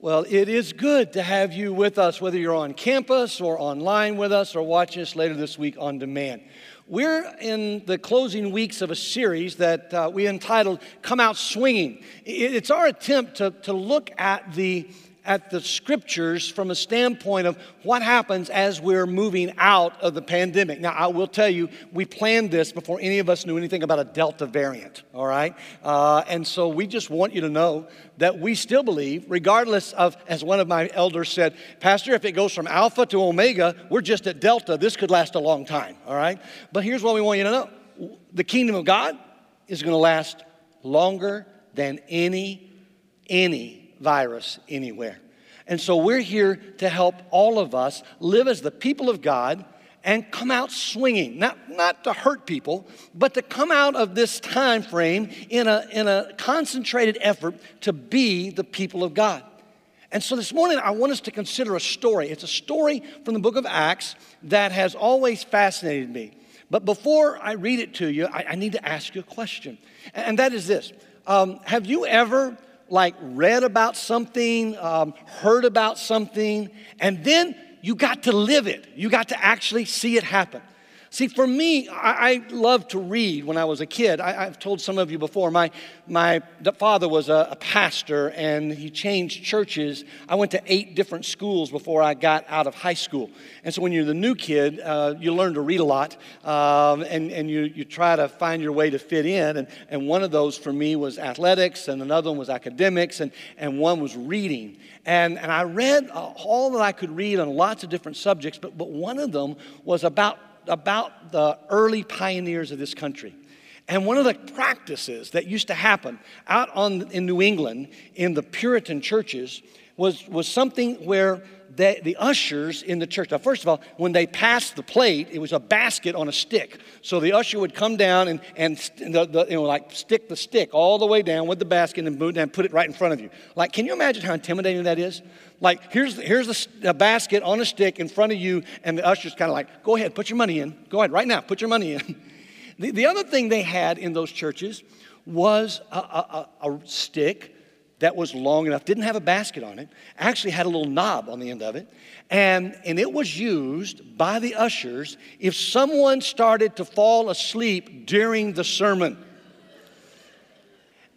Well, it is good to have you with us, whether you're on campus or online with us or watching us later this week on demand. We're in the closing weeks of a series that uh, we entitled Come Out Swinging. It's our attempt to, to look at the at the scriptures from a standpoint of what happens as we're moving out of the pandemic. Now, I will tell you, we planned this before any of us knew anything about a Delta variant, all right? Uh, and so we just want you to know that we still believe, regardless of, as one of my elders said, Pastor, if it goes from Alpha to Omega, we're just at Delta. This could last a long time, all right? But here's what we want you to know the kingdom of God is going to last longer than any, any virus anywhere. And so we're here to help all of us live as the people of God and come out swinging, not, not to hurt people, but to come out of this time frame in a, in a concentrated effort to be the people of God. And so this morning, I want us to consider a story. It's a story from the book of Acts that has always fascinated me. But before I read it to you, I, I need to ask you a question. And that is this um, Have you ever like read about something, um, heard about something, and then you got to live it. You got to actually see it happen. See, for me, I, I loved to read when I was a kid. I, have told some of you before, my, my father was a, a, pastor and he changed churches. I went to eight different schools before I got out of high school. And so when you're the new kid, uh, you learn to read a lot um, and, and you, you try to find your way to fit in. And, and one of those for me was athletics, and another one was academics, and, and one was reading. And, and I read uh, all that I could read on lots of different subjects, but, but one of them was about about the early pioneers of this country. And one of the practices that used to happen out on, in New England in the Puritan churches was, was something where the ushers in the church, now, first of all, when they passed the plate, it was a basket on a stick. So the usher would come down and, and the, the, you know, like stick the stick all the way down with the basket and put it right in front of you. Like, can you imagine how intimidating that is? Like, here's, here's a, a basket on a stick in front of you, and the usher's kind of like, go ahead, put your money in. Go ahead, right now, put your money in. the, the other thing they had in those churches was a, a, a stick that was long enough, didn't have a basket on it, actually had a little knob on the end of it. And, and it was used by the ushers if someone started to fall asleep during the sermon.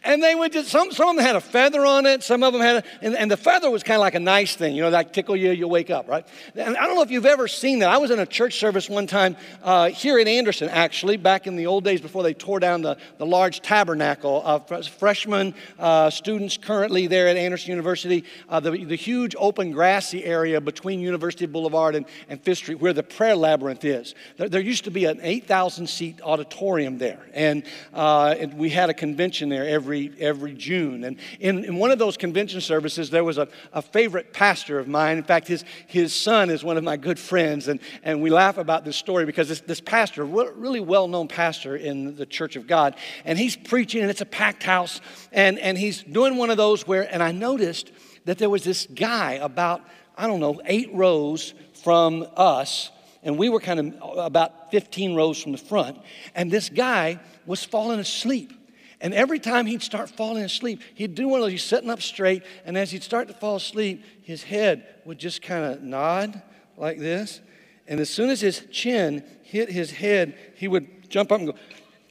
And they would just, some, some of them had a feather on it, some of them had, a, and, and the feather was kind of like a nice thing, you know, that tickle you, you wake up, right? And I don't know if you've ever seen that. I was in a church service one time uh, here in Anderson, actually, back in the old days before they tore down the, the large tabernacle. of freshmen, uh, students currently there at Anderson University, uh, the, the huge open grassy area between University Boulevard and, and Fifth Street where the prayer labyrinth is. There, there used to be an 8,000 seat auditorium there, and, uh, and we had a convention there every every, every June. And in, in one of those convention services, there was a, a favorite pastor of mine. In fact, his, his son is one of my good friends. And, and we laugh about this story because this, this pastor, really well known pastor in the Church of God, and he's preaching, and it's a packed house. And, and he's doing one of those where, and I noticed that there was this guy about, I don't know, eight rows from us and we were kind of about 15 rows from the front, and this guy was falling asleep. And every time he'd start falling asleep, he'd do one of those, he's sitting up straight, and as he'd start to fall asleep, his head would just kind of nod like this. And as soon as his chin hit his head, he would jump up and go,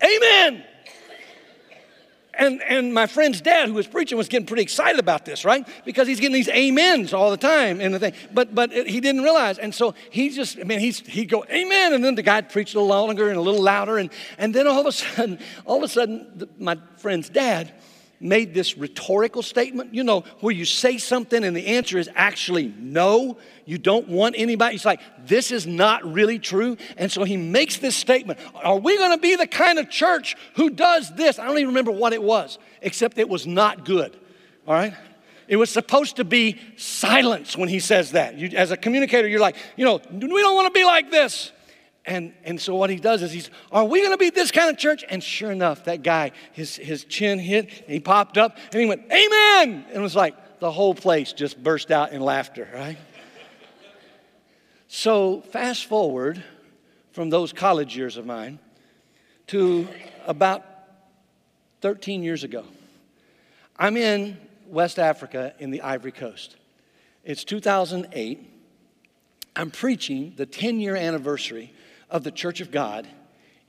Amen! And, and my friend's dad, who was preaching, was getting pretty excited about this, right? Because he's getting these amens all the time and the thing. But but he didn't realize. And so he just, I mean, he's, he'd go, amen. And then the guy preached a little longer and a little louder. And, and then all of a sudden, all of a sudden, the, my friend's dad made this rhetorical statement, you know, where you say something and the answer is actually no. You don't want anybody. He's like, this is not really true. And so he makes this statement Are we going to be the kind of church who does this? I don't even remember what it was, except it was not good. All right? It was supposed to be silence when he says that. You, as a communicator, you're like, you know, we don't want to be like this. And, and so what he does is he's, are we going to be this kind of church? And sure enough, that guy, his, his chin hit, and he popped up, and he went, amen! And it was like the whole place just burst out in laughter, right? so fast forward from those college years of mine to about 13 years ago. I'm in West Africa in the Ivory Coast. It's 2008. I'm preaching the 10 year anniversary of the Church of God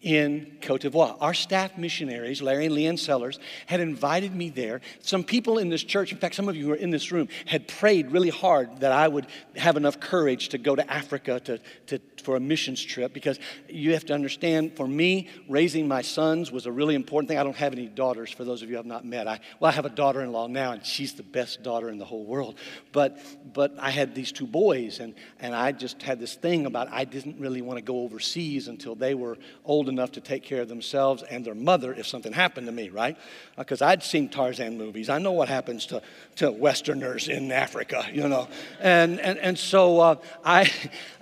in Cote d'Ivoire. Our staff missionaries, Larry and Leanne Sellers, had invited me there. Some people in this church, in fact, some of you who are in this room, had prayed really hard that I would have enough courage to go to Africa to, to, for a missions trip because you have to understand, for me, raising my sons was a really important thing. I don't have any daughters, for those of you i've not met. I, well, I have a daughter in law now, and she's the best daughter in the whole world. But, but I had these two boys, and, and I just had this thing about I didn't really want to go overseas until they were old enough to take care of themselves and their mother if something happened to me, right? Because uh, I'd seen Tarzan movies. I know what happens to, to Westerners in Africa, you know. And, and, and so uh, I,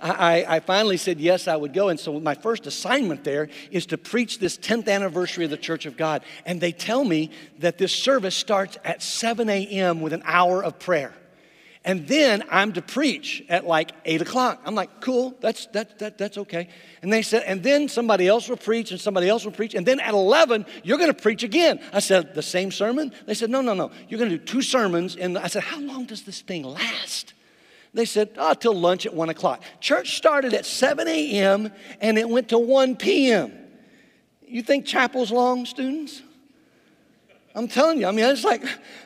I, I finally said yes, I would go. And so my first assignment there is to preach this 10th anniversary of the Church of God. And they tell me that this service starts at 7 a.m. with an hour of prayer. And then I'm to preach at like eight o'clock. I'm like, cool, that's, that, that, that's okay. And they said, and then somebody else will preach and somebody else will preach. And then at 11, you're going to preach again. I said, the same sermon? They said, no, no, no. You're going to do two sermons. And I said, how long does this thing last? They said, oh, till lunch at one o'clock. Church started at 7 a.m. and it went to 1 p.m. You think chapel's long, students? I'm telling you, I mean, it's like,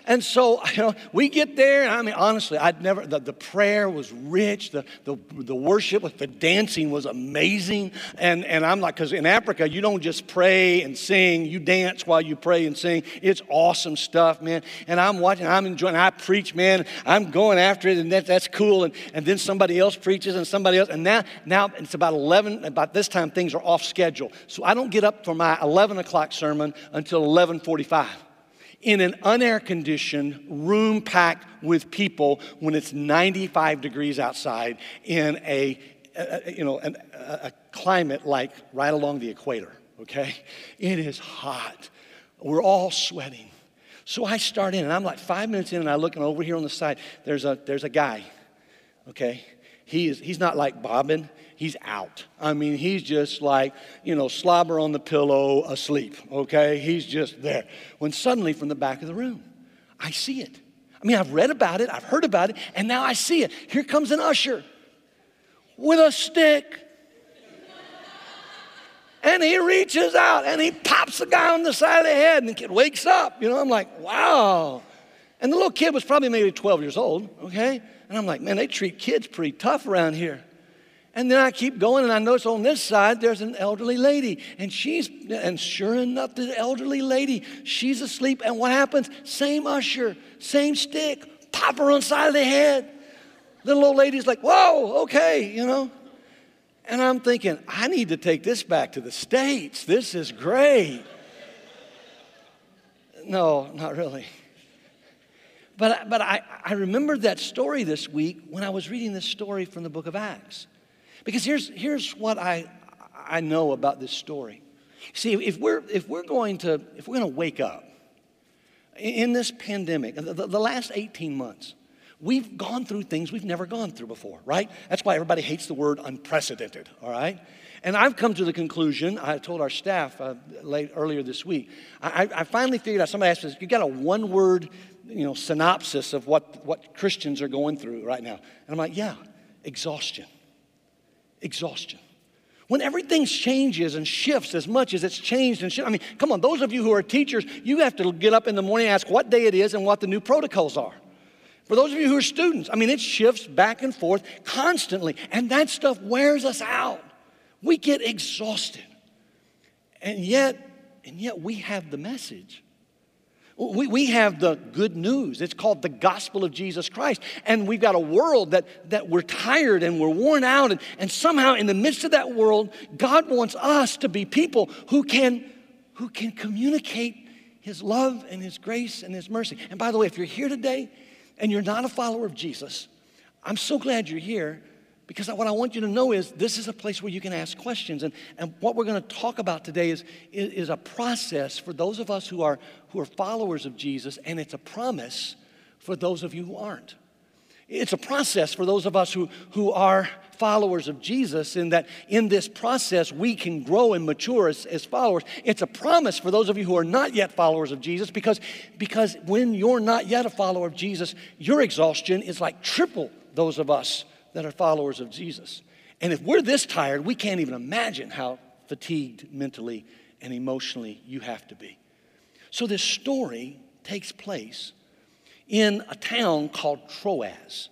and so, you know, we get there, and I mean, honestly, I'd never, the, the prayer was rich, the, the, the worship, the dancing was amazing. And, and I'm like, because in Africa, you don't just pray and sing, you dance while you pray and sing. It's awesome stuff, man. And I'm watching, I'm enjoying, I preach, man, I'm going after it, and that, that's cool. And, and then somebody else preaches, and somebody else, and now, now it's about 11, about this time, things are off schedule. So I don't get up for my 11 o'clock sermon until 1145 in an unair conditioned room packed with people when it's 95 degrees outside in a, a you know an, a, climate like right along the equator okay? It is hot. We're all sweating. So i start in and i'm like five minutes in and i look and over here on the side there's a there's a guy okay? He is he's not like bobbing he's out. I mean, he's just like, you know, slobber on the pillow, asleep, okay? He's just there. When suddenly from the back of the room, I see it. I mean, I've read about it, I've heard about it, and now I see it. Here comes an usher with a stick. And he reaches out and he pops the guy on the side of the head, and the kid wakes up. You know, I'm like, wow. And the little kid was probably maybe 12 years old, okay? And I'm like, man, they treat kids pretty tough around here. And then I keep going, and I notice on this side there's an elderly lady, and she's, and sure enough, the elderly lady, she's asleep. And what happens? Same usher, same stick, pop her on the side of the head. Little old lady's like, whoa, okay, you know. And I'm thinking, I need to take this back to the States. This is great. No, not really. But, but I, I remembered that story this week when I was reading this story from the book of Acts. Because here's, here's what I, I know about this story. See, if we're, if we're going to, if we're going to wake up in this pandemic, the, the last 18 months, we've gone through things we've never gone through before, right? That's why everybody hates the word unprecedented, all right? And I've come to the conclusion, I told our staff uh, late, earlier this week, I, I finally figured out, somebody asked us, you got a one word you know, synopsis of what, what Christians are going through right now? And I'm like, yeah, exhaustion exhaustion. When everything changes and shifts as much as it's changed and shifted, I mean, come on, those of you who are teachers, you have to get up in the morning and ask what day it is and what the new protocols are. For those of you who are students, I mean, it shifts back and forth constantly, and that stuff wears us out. We get exhausted. And yet, and yet we have the message. We, we have the good news. It's called the gospel of Jesus Christ. And we've got a world that, that we're tired and we're worn out. And, and somehow, in the midst of that world, God wants us to be people who can, who can communicate His love and His grace and His mercy. And by the way, if you're here today and you're not a follower of Jesus, I'm so glad you're here because what I want you to know is this is a place where you can ask questions. And, and what we're going to talk about today is, is, is, a process for those of us who are, who are followers of Jesus, and it's a promise for those of you who aren't. It's a process for those of us who, who are followers of Jesus, in that in this process we can grow and mature as, as followers. It's a promise for those of you who are not yet followers of Jesus because, because when you're not yet a follower of Jesus, your exhaustion is like triple those of us that are followers of Jesus. And if we're this tired, we can't even imagine how fatigued mentally and emotionally you have to be. So this story takes place in a town called Troas.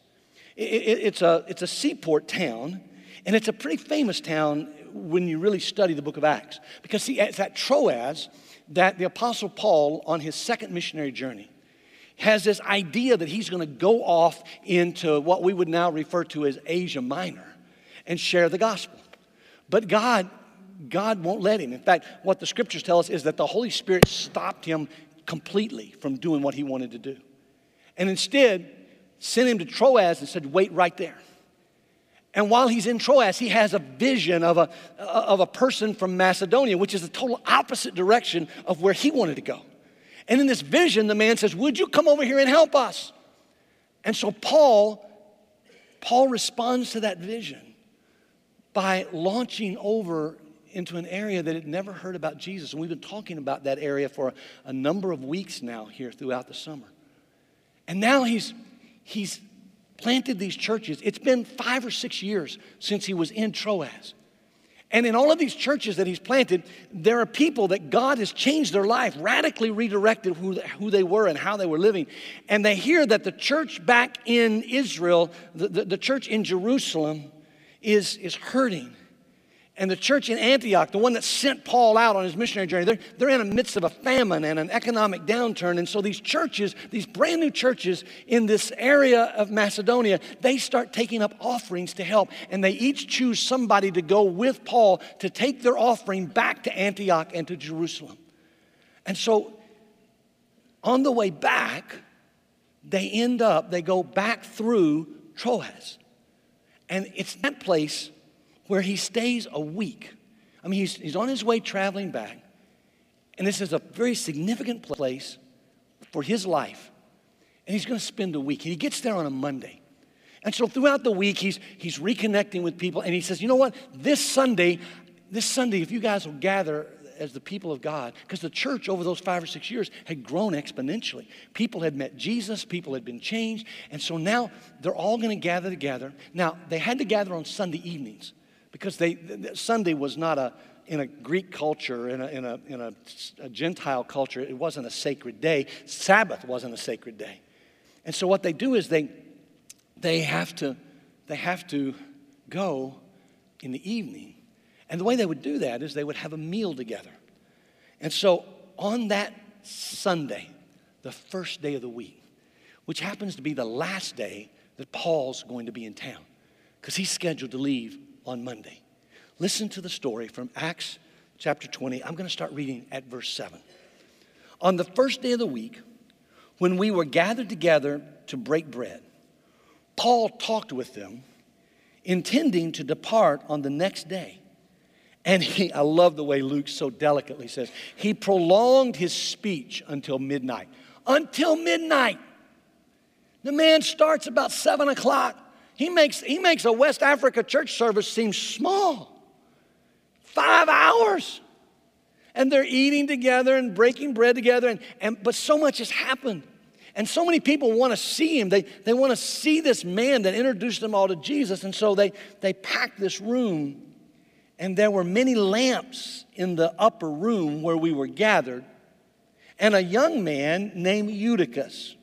It's a, it's a seaport town, and it's a pretty famous town when you really study the book of Acts. Because, see, it's at Troas that the Apostle Paul, on his second missionary journey, has this idea that he's going to go off into what we would now refer to as Asia Minor and share the gospel. But God, God won't let him. In fact, what the scriptures tell us is that the Holy Spirit stopped him completely from doing what he wanted to do. And instead, sent him to Troas and said, Wait right there. And while he's in Troas, he has a vision of a, of a person from Macedonia, which is the total opposite direction of where he wanted to go. And in this vision, the man says, Would you come over here and help us? And so Paul, Paul responds to that vision by launching over into an area that had never heard about Jesus. And we've been talking about that area for a number of weeks now here throughout the summer. And now he's he's planted these churches. It's been five or six years since he was in Troas. And in all of these churches that he's planted, there are people that God has changed their life, radically redirected who, who they were and how they were living. And they hear that the church back in Israel, the, the, the church in Jerusalem, is, is hurting. And the church in Antioch, the one that sent Paul out on his missionary journey, they're, they're in the midst of a famine and an economic downturn. And so these churches, these brand new churches in this area of Macedonia, they start taking up offerings to help. And they each choose somebody to go with Paul to take their offering back to Antioch and to Jerusalem. And so on the way back, they end up, they go back through Troas. And it's that place where he stays a week. I mean, he's, he's on his way traveling back, and this is a very significant place for his life. And he's going to spend a week. And he gets there on a Monday. And so throughout the week, he's, he's reconnecting with people, and he says, You know what? This Sunday, this Sunday, if you guys will gather as the people of God, because the church over those five or six years had grown exponentially. People had met Jesus, people had been changed, and so now they're all going to gather together. Now, they had to gather on Sunday evenings because they, Sunday was not a, in a Greek culture, in, a, in, a, in a, a, Gentile culture, it wasn't a sacred day. Sabbath wasn't a sacred day. And so what they do is they, they, have, to, they have to go in the evening. And the way they would do that is they would have a meal together. And so on that Sunday, the first day of the week, which happens to be the last day that Paul's going to be in town, because he's scheduled to leave on Monday. Listen to the story from Acts chapter 20. I'm going to start reading at verse 7. On the first day of the week, when we were gathered together to break bread, Paul talked with them, intending to depart on the next day. And he, I love the way Luke so delicately says, he prolonged his speech until midnight. Until midnight. The man starts about seven o'clock. He makes, he makes a West Africa church service seem small. Five hours. And they're eating together and breaking bread together, and, and, but so much has happened. And so many people want to see him. They, they want to see this man that introduced them all to Jesus. And so they, they packed this room, and there were many lamps in the upper room where we were gathered. And a young man named Eutychus,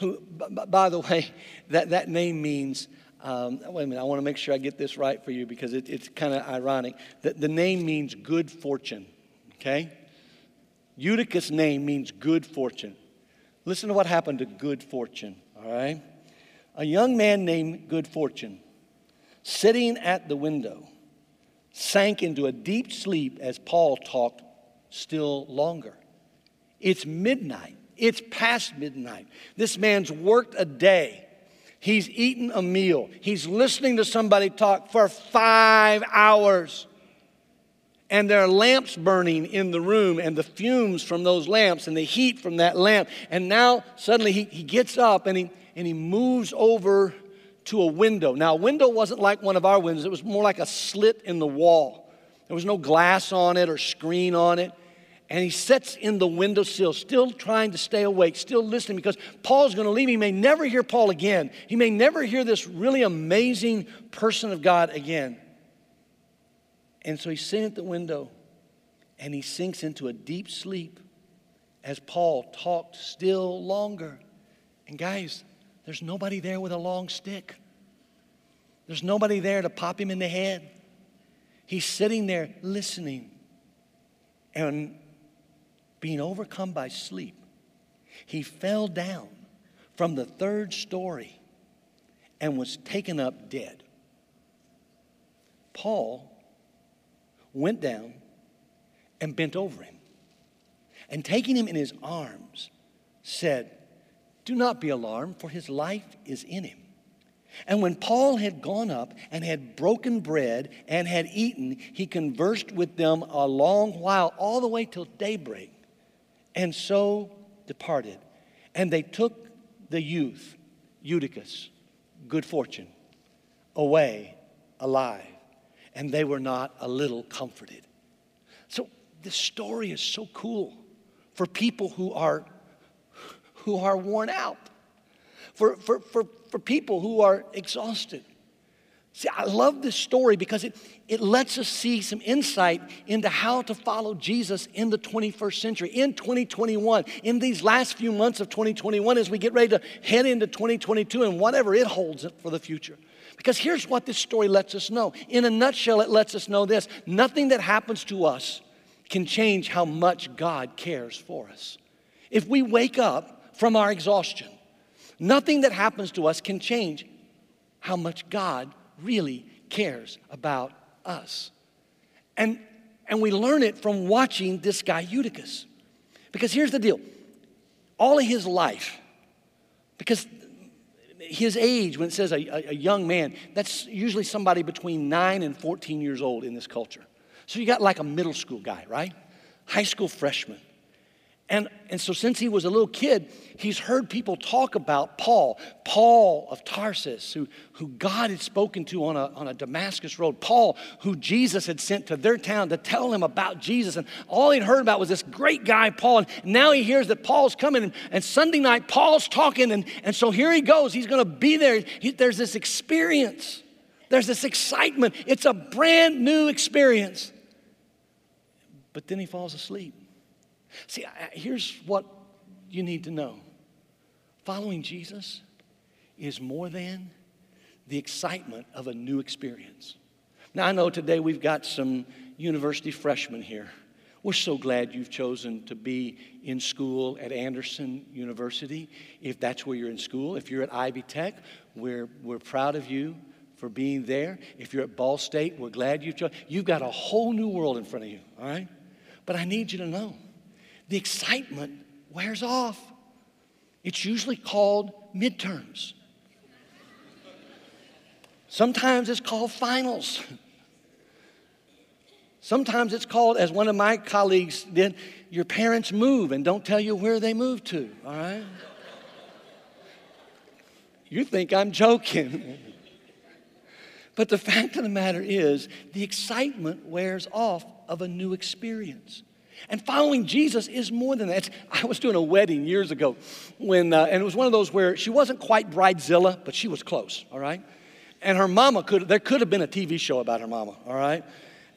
who, by the way, that, that name means um, wait a minute, I want to make sure I get this right for you because it, it's kind of ironic. The, the name means good fortune, okay? Eutychus' name means good fortune. Listen to what happened to good fortune, all right? A young man named Good Fortune, sitting at the window, sank into a deep sleep as Paul talked still longer. It's midnight. It's past midnight. This man's worked a day. He's eaten a meal. He's listening to somebody talk for five hours. And there are lamps burning in the room, and the fumes from those lamps, and the heat from that lamp. And now suddenly he, he gets up and he, and he moves over to a window. Now, a window wasn't like one of our windows, it was more like a slit in the wall. There was no glass on it or screen on it. And he sits in the windowsill, still trying to stay awake, still listening because Paul's going to leave. He may never hear Paul again. He may never hear this really amazing person of God again. And so he's sitting at the window and he sinks into a deep sleep as Paul talked still longer. And guys, there's nobody there with a long stick. There's nobody there to pop him in the head. He's sitting there listening and being overcome by sleep. He fell down from the third story and was taken up dead. Paul went down and bent over him and taking him in his arms said, Do not be alarmed, for his life is in him. And when Paul had gone up and had broken bread and had eaten, he conversed with them a long while, all the way till daybreak, and so departed. And they took the youth, Eutychus, good fortune, away alive. And they were not a little comforted. So this story is so cool for people who are, who are worn out for, for, for, for people who are exhausted. See, I love this story because it, it lets us see some insight into how to follow Jesus in the 21st century, in 2021, in these last few months of 2021 as we get ready to head into 2022 and whatever it holds for the future. Because here's what this story lets us know. In a nutshell, it lets us know this nothing that happens to us can change how much God cares for us. If we wake up from our exhaustion, Nothing that happens to us can change how much God really cares about us. And, and we learn it from watching this guy, Eutychus. Because here's the deal all of his life, because his age, when it says a, a, young man, that's usually somebody between 9 and 14 years old in this culture. So you got like a middle school guy, right? High school freshman. And, and so, since he was a little kid, he's heard people talk about Paul, Paul of Tarsus, who, who God had spoken to on a, on a Damascus road, Paul, who Jesus had sent to their town to tell him about Jesus. And all he'd heard about was this great guy, Paul. And now he hears that Paul's coming. And, and Sunday night, Paul's talking. And, and so, here he goes. He's going to be there. He, there's this experience, there's this excitement. It's a brand new experience. But then he falls asleep. See, here's what you need to know following Jesus is more than the excitement of a new experience. Now, I know today we've got some university freshmen here. We're so glad you've chosen to be in school at Anderson University. If that's where you're in school, if you're at Ivy Tech, we're, we're proud of you for being there. If you're at Ball State, we're glad you've chosen. You've got a whole new world in front of you, all right? But I need you to know the excitement wears off. It's usually called midterms. Sometimes it's called finals. Sometimes it's called, as one of my colleagues did, your parents move and don't tell you where they move to, all right? you think I'm joking. but the fact of the matter is, the excitement wears off of a new experience. And following Jesus is more than that. I was doing a wedding years ago when, uh, and it was one of those where she wasn't quite bridezilla, but she was close, all right? And her mama could, there could have been a TV show about her mama, all right?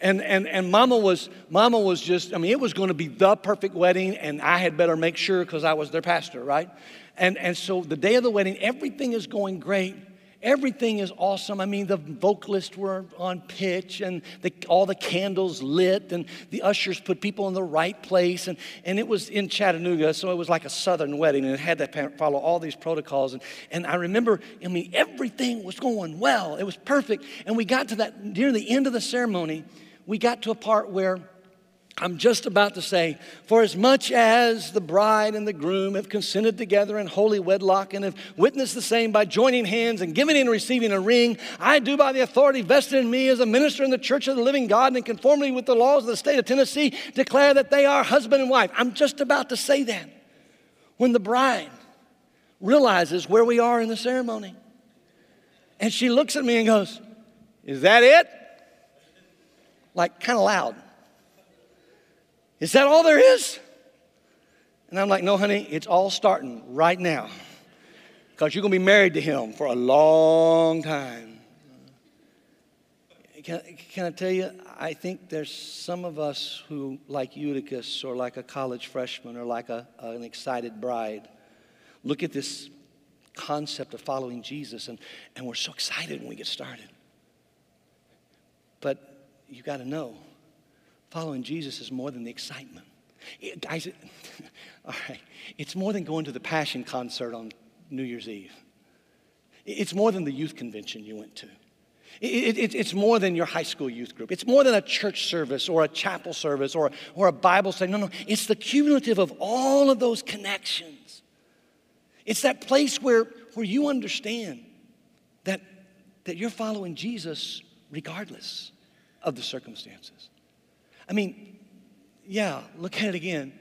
And, and, and mama was mama was just i mean it was going to be the perfect wedding and i had better make sure because i was their pastor right and, and so the day of the wedding everything is going great Everything is awesome. I mean, the vocalists were on pitch and the, all the candles lit, and the ushers put people in the right place. And, and it was in Chattanooga, so it was like a southern wedding, and it had to follow all these protocols. And, and I remember, I mean, everything was going well. It was perfect. And we got to that, near the end of the ceremony, we got to a part where I'm just about to say, for as much as the bride and the groom have consented together in holy wedlock and have witnessed the same by joining hands and giving and receiving a ring, I do by the authority vested in me as a minister in the church of the living God and in conformity with the laws of the state of Tennessee, declare that they are husband and wife. I'm just about to say that when the bride realizes where we are in the ceremony. And she looks at me and goes, Is that it? Like, kind of loud. Is that all there is? And I'm like, No, honey, it's all starting right now. Because you're going to be married to him for a long time. Can, can I tell you, I think there's some of us who, like Eutychus or like a college freshman or like a, an excited bride, look at this concept of following Jesus and, and we're so excited when we get started. But you got to know, following Jesus is more than the excitement. It, guys, it, all right, it's more than going to the Passion concert on New Year's Eve. It's more than the youth convention you went to. It, it, it's more than your high school youth group. It's more than a church service or a chapel service or, or a Bible study. No, no. It's the cumulative of all of those connections. It's that place where, where you understand that, that you're following Jesus regardless of the circumstances. I mean, yeah, look at it again.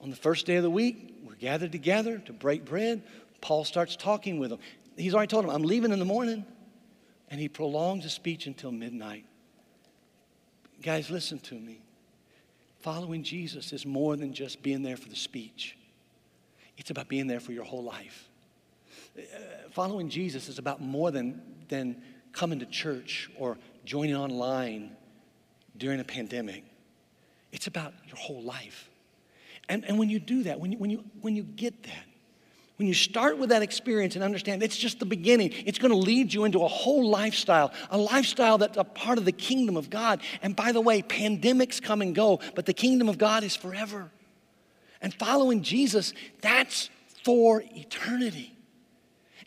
On the first day of the week, we're gathered together to break bread. Paul starts talking with them. He's already told them, I'm leaving in the morning and he prolongs the speech until midnight. Guys, listen to me. Following Jesus is more than just being there for the speech, it's about being there for your whole life. Uh, following Jesus is about more than, than coming to church or joining online during a pandemic. It's about your whole life. And, and when you do that, when you, when, you, when you get that, when you start with that experience and understand it's just the beginning, it's going to lead you into a whole lifestyle, a lifestyle that's a part of the kingdom of God. And by the way, pandemics come and go, but the kingdom of God is forever. And following Jesus, that's for eternity.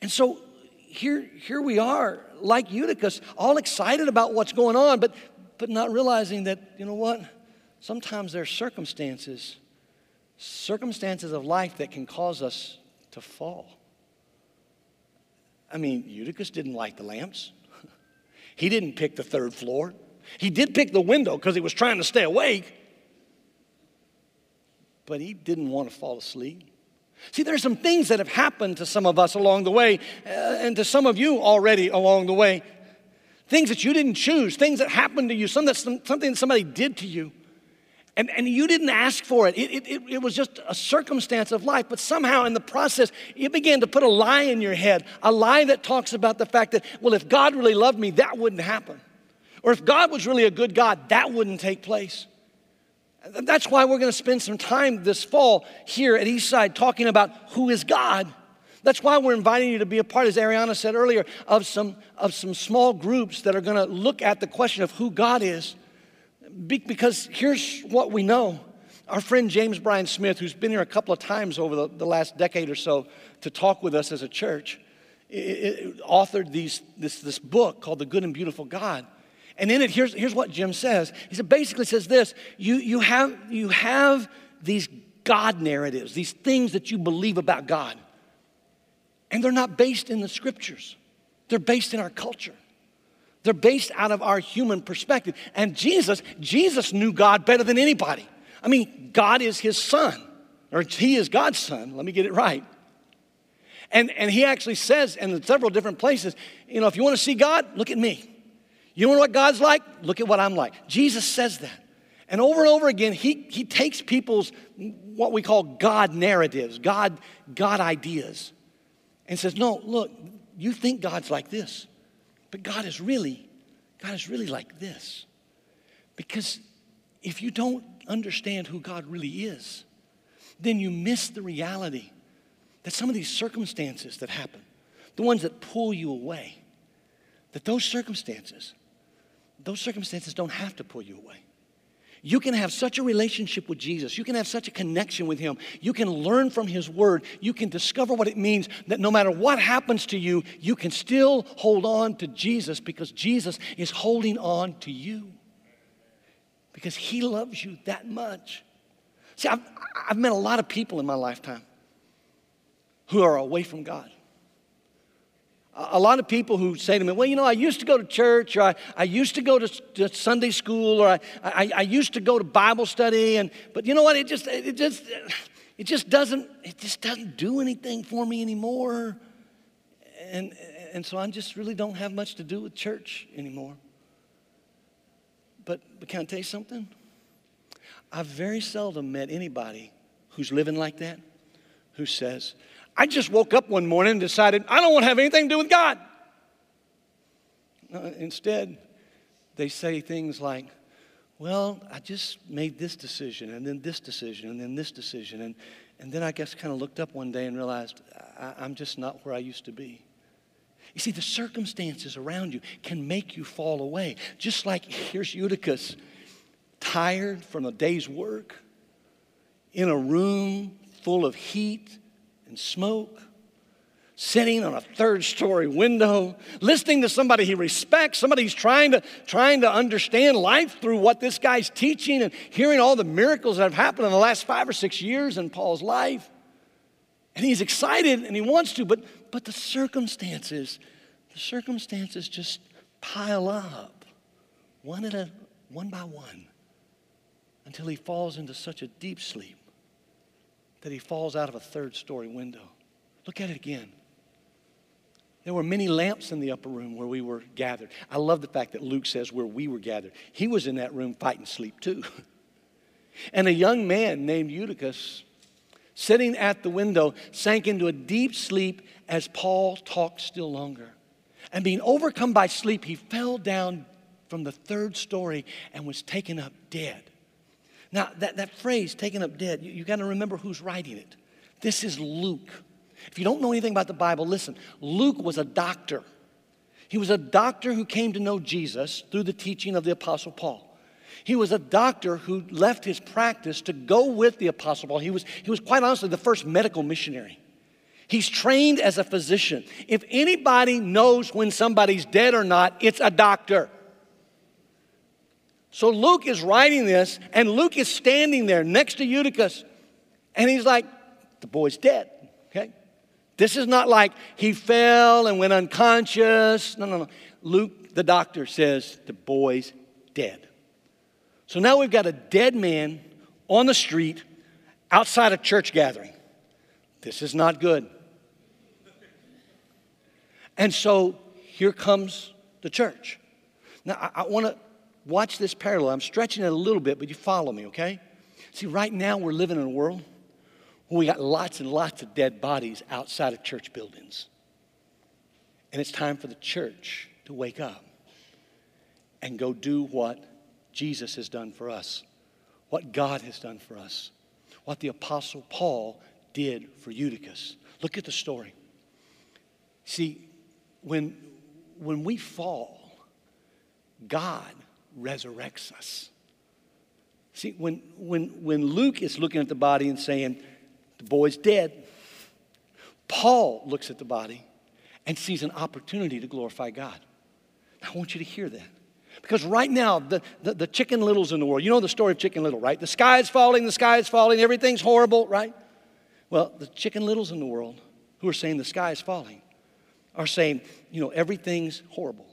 And so here, here we are, like Eutychus, all excited about what's going on, but, but not realizing that, you know what? Sometimes there are circumstances, circumstances of life that can cause us to fall. I mean, Eutychus didn't light the lamps. he didn't pick the third floor. He did pick the window because he was trying to stay awake, but he didn't want to fall asleep. See, there are some things that have happened to some of us along the way, uh, and to some of you already along the way. Things that you didn't choose, things that happened to you, some that, something that somebody did to you. And, and you didn't ask for it. It, it. it was just a circumstance of life. But somehow in the process, you began to put a lie in your head a lie that talks about the fact that, well, if God really loved me, that wouldn't happen. Or if God was really a good God, that wouldn't take place. That's why we're going to spend some time this fall here at Eastside talking about who is God. That's why we're inviting you to be a part, as Ariana said earlier, of some, of some small groups that are going to look at the question of who God is because here's what we know. Our friend James Bryan Smith, who's been here a couple of times over the, the last decade or so to talk with us as a church, it, it, authored these, this, this book called The Good and Beautiful God. And in it, here's, here's what Jim says. He said, basically says this you, you, have, you have these God narratives, these things that you believe about God. And they're not based in the scriptures, they're based in our culture. They're based out of our human perspective. And Jesus, Jesus knew God better than anybody. I mean, God is his son, or he is God's son. Let me get it right. And, and he actually says in several different places, you know, if you want to see God, look at me. You know what God's like? Look at what I'm like. Jesus says that. And over and over again, he, he takes people's what we call God narratives, God, God ideas, and says, No, look, you think God's like this. But God is really, God is really like this. Because if you don't understand who God really is, then you miss the reality that some of these circumstances that happen, the ones that pull you away, that those circumstances, those circumstances don't have to pull you away. You can have such a relationship with Jesus. You can have such a connection with Him. You can learn from His Word. You can discover what it means that no matter what happens to you, you can still hold on to Jesus because Jesus is holding on to you. Because He loves you that much. See, I've, I've met a lot of people in my lifetime who are away from God a lot of people who say to me, well, you know, I used to go to church, or I, I used to go to, to Sunday school, or I, I, I, used to go to Bible study, and but you know what? It just it just it just doesn't it just doesn't do anything for me anymore. And and so I just really don't have much to do with church anymore. But, but can I tell you something? I've very seldom met anybody who's living like that who says, I just woke up one morning and decided I don't want to have anything to do with God. Uh, instead, they say things like, Well, I just made this decision, and then this decision, and then this decision. And, and then I guess kind of looked up one day and realized I, I'm just not where I used to be. You see, the circumstances around you can make you fall away. Just like here's Eutychus, tired from a day's work, in a room full of heat and smoke, sitting on a third story window, listening to somebody he respects, somebody he's trying to, trying to understand life through what this guy's teaching and hearing all the miracles that have happened in the last five or six years in Paul's life. And he's excited and he wants to, but, but the circumstances, the circumstances just pile up one at a one by one until he falls into such a deep sleep that he falls out of a third story window. Look at it again. There were many lamps in the upper room where we were gathered. I love the fact that Luke says where we were gathered. He was in that room fighting sleep too. and a young man named Eutychus, sitting at the window, sank into a deep sleep as Paul talked still longer. And being overcome by sleep, he fell down from the third story and was taken up dead. Now, that, that phrase, taken up dead, you, you got to remember who's writing it. This is Luke. If you don't know anything about the Bible, listen. Luke was a doctor. He was a doctor who came to know Jesus through the teaching of the Apostle Paul. He was a doctor who left his practice to go with the Apostle Paul. He was, he was quite honestly the first medical missionary. He's trained as a physician. If anybody knows when somebody's dead or not, it's a doctor. So Luke is writing this, and Luke is standing there next to Eutychus, and he's like, the boy's dead, okay? This is not like he fell and went unconscious. No, no, no. Luke, the doctor, says the boy's dead. So now we've got a dead man on the street outside a church gathering. This is not good. And so here comes the church. Now, I, I want to Watch this parallel. I'm stretching it a little bit, but you follow me, okay? See, right now we're living in a world where we got lots and lots of dead bodies outside of church buildings. And it's time for the church to wake up and go do what Jesus has done for us, what God has done for us, what the Apostle Paul did for Eutychus. Look at the story. See, when, when we fall, God resurrects us. See, when, when, when Luke is looking at the body and saying, the boy's dead, Paul looks at the body and sees an opportunity to glorify God. I want you to hear that. Because right now, the, the, the, chicken littles in the world, you know the story of Chicken Little, right? The sky is falling, the sky is falling, everything's horrible, right? Well, the chicken littles in the world who are saying the sky is falling are saying, you know, everything's horrible.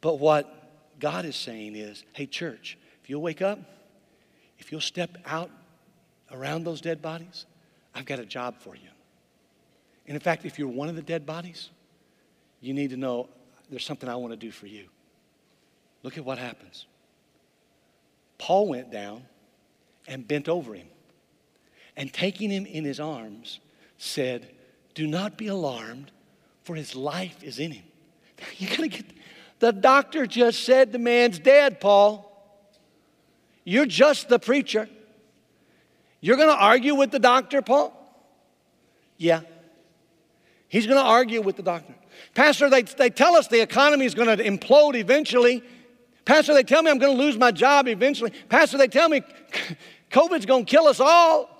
But what God is saying is, hey, church, if you'll wake up, if you'll step out around those dead bodies, I've got a job for you. And in fact, if you're one of the dead bodies, you need to know there's something I want to do for you. Look at what happens. Paul went down and bent over him, and taking him in his arms, said, Do not be alarmed, for his life is in him. You gotta get the doctor just said the man's dead, Paul. You're just the preacher. You're going to argue with the doctor, Paul? Yeah. He's going to argue with the doctor. Pastor, they, they tell us the economy is going to implode eventually. Pastor, they tell me I'm going to lose my job eventually. Pastor, they tell me COVID's going to kill us all.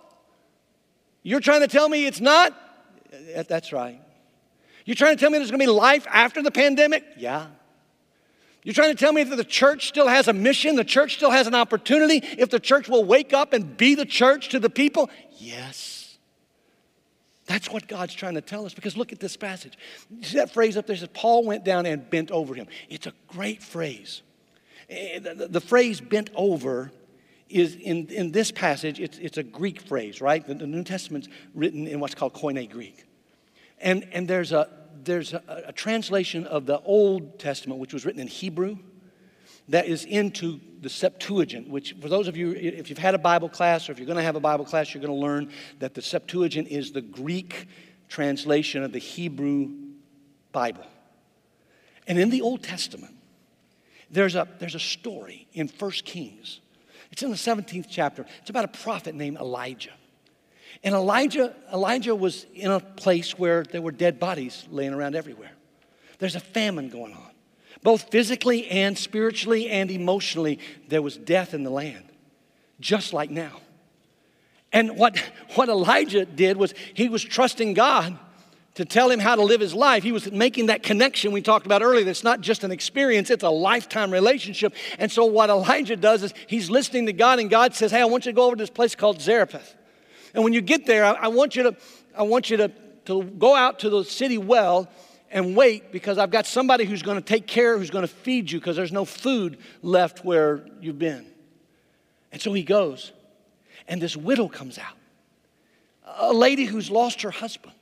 You're trying to tell me it's not? That's right. You're trying to tell me there's going to be life after the pandemic? Yeah. You're trying to tell me that the church still has a mission, the church still has an opportunity, if the church will wake up and be the church to the people? Yes. That's what God's trying to tell us because look at this passage. See that phrase up there says, Paul went down and bent over him. It's a great phrase. Eh, the, phrase bent over is in, in this passage, it's, it's a Greek phrase, right? The, the New Testament's written in what's called Koine Greek. And, and there's a, there's a, a translation of the Old Testament, which was written in Hebrew, that is into the Septuagint, which, for those of you, if you've had a Bible class or if you're going to have a Bible class, you're going to learn that the Septuagint is the Greek translation of the Hebrew Bible. And in the Old Testament, there's a, there's a story in 1 Kings. It's in the 17th chapter. It's about a prophet named Elijah. And Elijah, Elijah was in a place where there were dead bodies laying around everywhere. There's a famine going on. Both physically and spiritually and emotionally, there was death in the land, just like now. And what, what Elijah did was he was trusting God to tell him how to live his life. He was making that connection we talked about earlier. It's not just an experience, it's a lifetime relationship. And so, what Elijah does is he's listening to God, and God says, Hey, I want you to go over to this place called Zarephath. And when you get there, I, I want you to, I want you to, to go out to the city well and wait because I've got somebody who's going to take care, who's going to feed you because there's no food left where you've been. And so he goes, and this widow comes out, a lady who's lost her husband,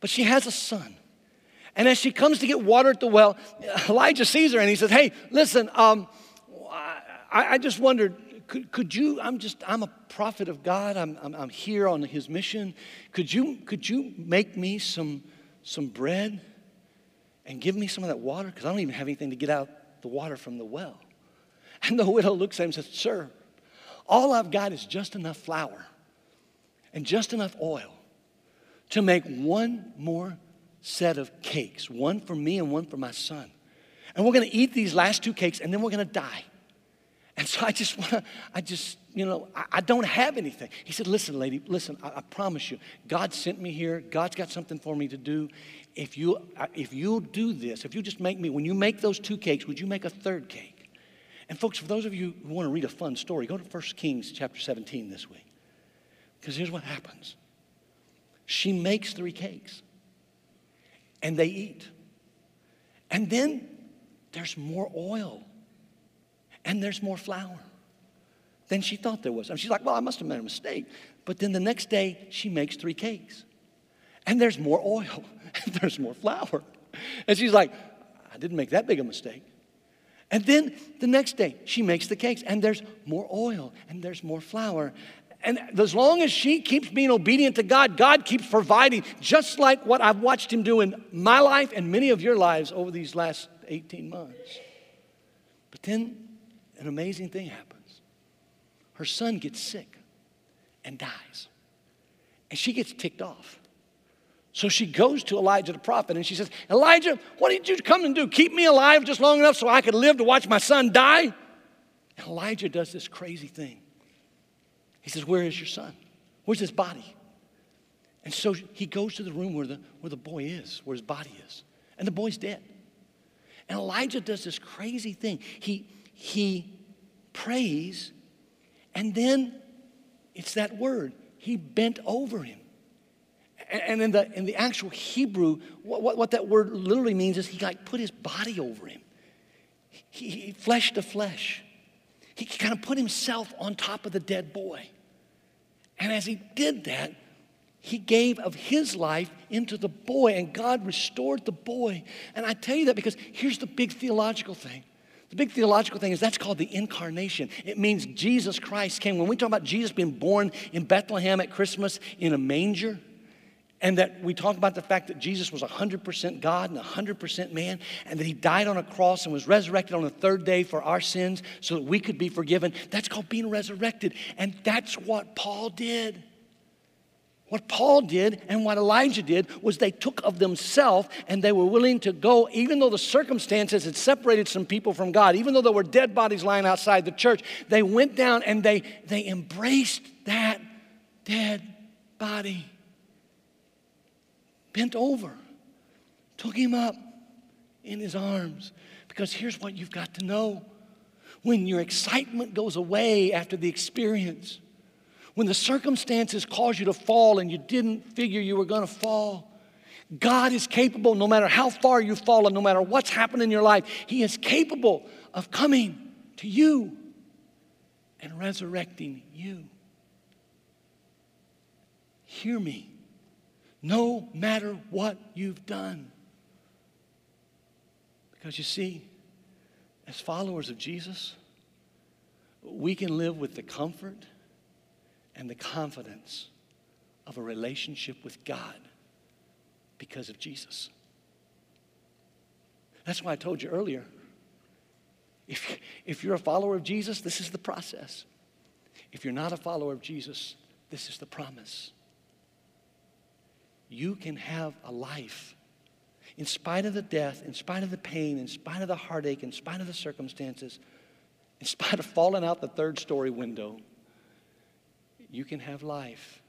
but she has a son. And as she comes to get water at the well, Elijah sees her and he says, Hey, listen, um, I, I just wondered, could, could you, I'm just, I'm a prophet of God. I'm, I'm, I'm here on his mission. Could you, could you make me some, some bread and give me some of that water? Because I don't even have anything to get out the water from the well. And the widow looks at him and says, Sir, all I've got is just enough flour and just enough oil to make one more set of cakes, one for me and one for my son. And we're going to eat these last two cakes and then we're going to die. And so I just want to, I just, you know, I, I, don't have anything. He said, Listen, lady, listen, I, I, promise you, God sent me here. God's got something for me to do. If you, uh, if you'll do this, if you just make me, when you make those two cakes, would you make a third cake? And folks, for those of you who want to read a fun story, go to 1 Kings chapter 17 this week. Because here's what happens she makes three cakes, and they eat. And then there's more oil and there's more flour than she thought there was. And she's like, well, I must have made a mistake. But then the next day, she makes three cakes. And there's more oil, and there's more flour. And she's like, I didn't make that big a mistake. And then the next day, she makes the cakes, and there's more oil, and there's more flour. And as long as she keeps being obedient to God, God keeps providing, just like what I've watched Him do in my life and many of your lives over these last 18 months. But then an amazing thing happens. Her son gets sick and dies. And she gets ticked off. So she goes to Elijah the prophet and she says, Elijah, what did you come and do? Keep me alive just long enough so I could live to watch my son die? And Elijah does this crazy thing. He says, Where is your son? Where's his body? And so he goes to the room where the, where the boy is, where his body is. And the boy's dead. And Elijah does this crazy thing. He, he prays, and then it's that word. He bent over him. And in the, in the actual Hebrew, what, what that word literally means is he like put his body over him. He, he flesh to flesh. He kind of put himself on top of the dead boy. And as he did that, he gave of his life into the boy, and God restored the boy. And I tell you that because here's the big theological thing the big theological thing is that's called the incarnation. It means Jesus Christ came. When we talk about Jesus being born in Bethlehem at Christmas in a manger, and that we talk about the fact that Jesus was 100% God and 100% man, and that he died on a cross and was resurrected on the third day for our sins so that we could be forgiven. That's called being resurrected. And that's what Paul did. What Paul did and what Elijah did was they took of themselves and they were willing to go, even though the circumstances had separated some people from God, even though there were dead bodies lying outside the church, they went down and they, they embraced that dead body, bent over, took him up in his arms. Because here's what you've got to know. When your excitement goes away after the experience, when the circumstances cause you to fall and you didn't figure you were going to fall, God is capable, no matter how far you've fallen, no matter what's happened in your life, He is capable of coming to you and resurrecting you. Hear me. No matter what you've done, Because you see, as followers of Jesus, we can live with the comfort and the confidence of a relationship with God because of Jesus. That's why I told you earlier if, if you're a follower of Jesus, this is the process. If you're not a follower of Jesus, this is the promise. You can have a life in spite of the death, in spite of the pain, in spite of the heartache, in spite of the circumstances, in spite of falling out the third story window. You can have life,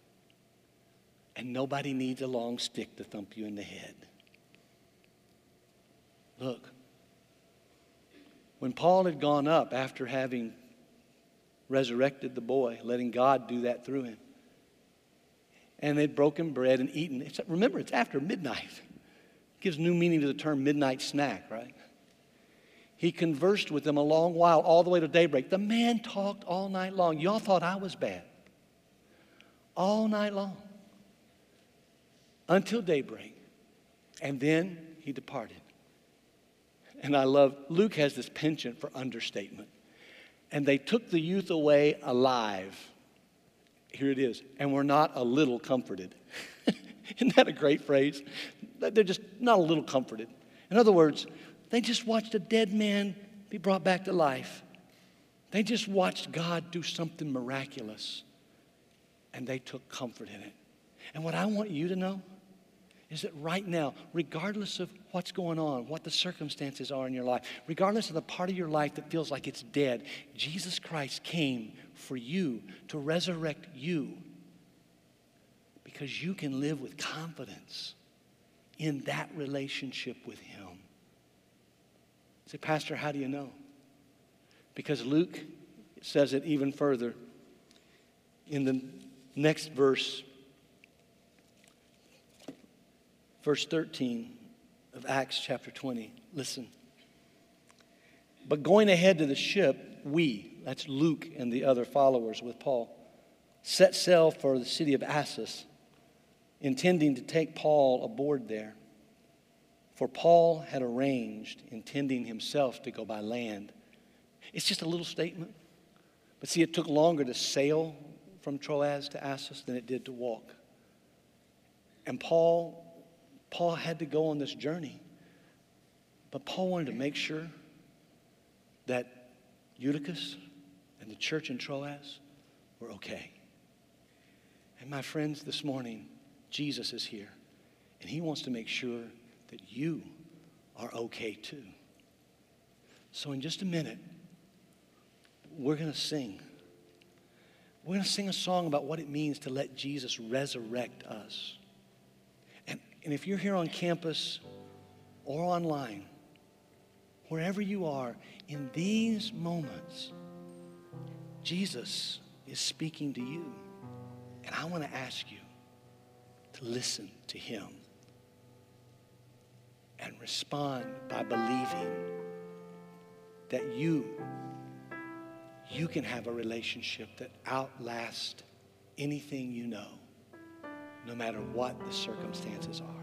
and nobody needs a long stick to thump you in the head. Look, when Paul had gone up after having resurrected the boy, letting God do that through him, and they'd broken bread and eaten. It's, remember, it's after midnight. It gives new meaning to the term midnight snack, right? He conversed with them a long while, all the way to daybreak. The man talked all night long. Y'all thought I was bad. All night long. Until daybreak. And then he departed. And I love, Luke has this penchant for understatement. And they took the youth away alive. Here it is. And were not a little comforted. Isn't that a great phrase? They're just not a little comforted. In other words, they just watched a dead man be brought back to life. They just watched God do something miraculous. And they took comfort in it. And what I want you to know is that right now, regardless of what's going on, what the circumstances are in your life, regardless of the part of your life that feels like it's dead, Jesus Christ came for you to resurrect you because you can live with confidence in that relationship with Him. Say, Pastor, how do you know? Because Luke says it even further in the next verse verse 13 of Acts chapter 20. Listen. But going ahead to the ship, we, that's Luke and the other followers with Paul, set sail for the city of Assos, intending to take Paul aboard there. For Paul had arranged, intending himself to go by land. It's just a little statement. But see, it took longer to sail from Troas to Assos than it did to walk. And Paul Paul had to go on this journey. But Paul wanted to make sure that Eutychus and the church in Troas were okay. And my friends, this morning, Jesus is here. And he wants to make sure that you are okay too. So, in just a minute, we're going to sing. We're going to sing a song about what it means to let Jesus resurrect us. And if you're here on campus or online, wherever you are, in these moments, Jesus is speaking to you. And I want to ask you to listen to him and respond by believing that you you can have a relationship that outlasts anything you know no matter what the circumstances are.